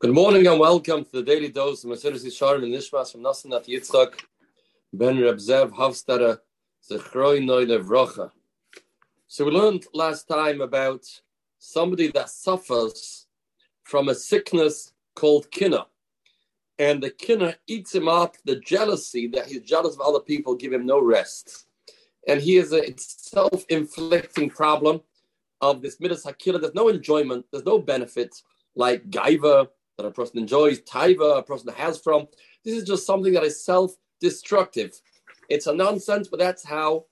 Good morning and welcome to the Daily Dose of Mesilas Yesharim and Nishmas from Nasanat Yitzchak Ben Rebzev Havstara Zechroi. So we learned last time about somebody that suffers from a sickness called kina. And the kina eats him up, the jealousy that he's jealous of other people give him no rest. And he is a self-inflicting problem of this midas hakina. There's no enjoyment, there's no benefit like gaiva, that a person enjoys, taiva, a person has from. This is just something that is self destructive. It's a nonsense, but that's how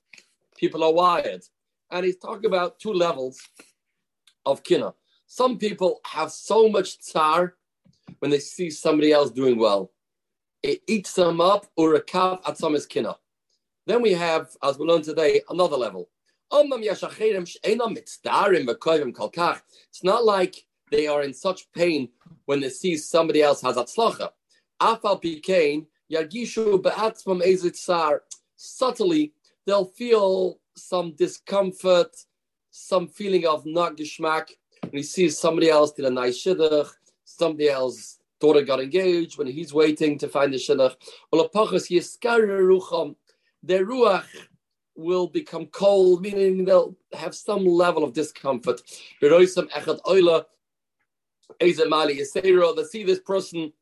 people are wired. And he's talking about two levels of kina. Some people have so much tsar when they see somebody else doing well. It eats them up, or a kav at some is kina. Then we have, as we learned today, another level. It's not like they are in such pain when they see somebody else has atzlacha. Afal pikein yagishu be'atzmam ezitzar. Subtly, they'll feel some discomfort, some feeling of not geschmack when he sees somebody else did a nice shidduch, somebody else daughter got engaged when he's waiting to find the shidduch. Their ruach will become cold, meaning they'll have some level of discomfort. They see this person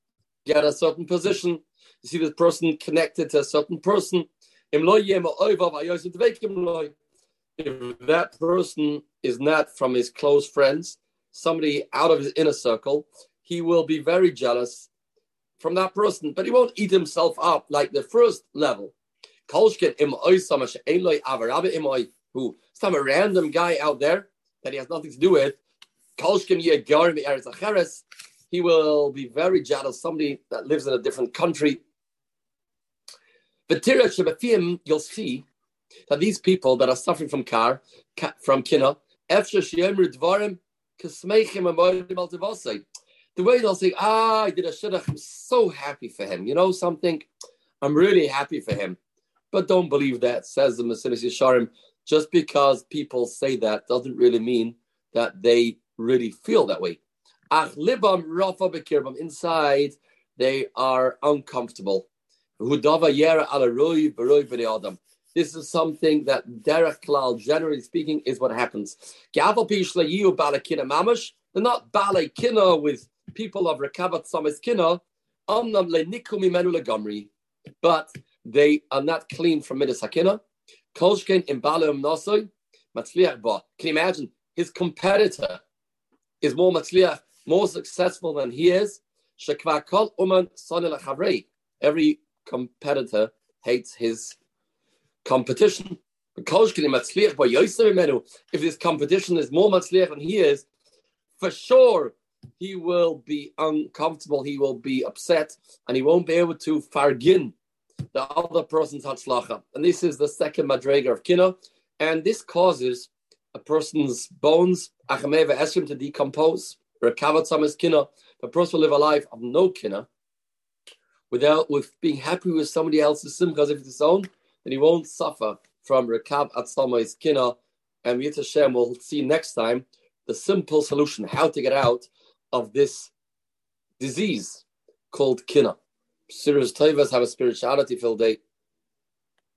get a certain position, you see this person connected to a certain person. If that person is not from his close friends, somebody out of his inner circle, he will be very jealous from that person, but he won't eat himself up like the first level. Who some random guy out there that he has nothing to do with, he will be very jealous, somebody that lives in a different country. You'll see that these people that are suffering from car, from kina, the way they'll say, ah, I did a shidduch, I'm so happy for him. You know something? I'm really happy for him. But don't believe that, says the Mesilas Yesharim. Just because people say that doesn't really mean that they really feel that way. Rafa. Inside, they are uncomfortable. This is something that derech klal, generally speaking, is what happens. Mamash. They're not balakina with people of rekavat samis kina. Le nikumi menu legamri. But they are not clean from midas hakina. Kolshkin. Can you imagine his competitor? Is more matzliach, more successful than he is. Every competitor hates his competition. If this competition is more matzliach than he is, for sure he will be uncomfortable, he will be upset, and he won't be able to fargin the other person's hatzlacha. And this is the second madrega of kina, and this causes a person's bones, achameva esrim, to decompose, recover some his kina. A person will live a life of no kina without with being happy with somebody else's simchas if it's his own, then he won't suffer from rekab at somebody's kina. And Yit Hashem will see next time the simple solution, how to get out of this disease called kina. Serious Tovas have a spirituality filled day.